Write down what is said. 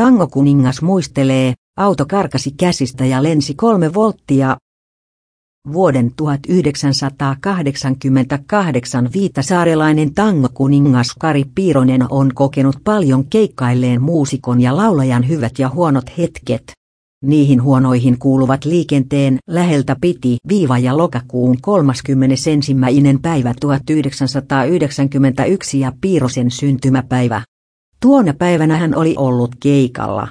Tangokuningas muistelee, auto karkasi käsistä ja lensi kolme volttia. Vuoden 1988 viitasaarelainen tangokuningas Kari Piironen on kokenut paljon keikkailleen muusikon ja laulajan hyvät ja huonot hetket. Niihin huonoihin kuuluvat liikenteen läheltä piti viiva ja lokakuun 31. päivä 1991 ja Piirosen syntymäpäivä. Tuona päivänä hän oli ollut keikalla.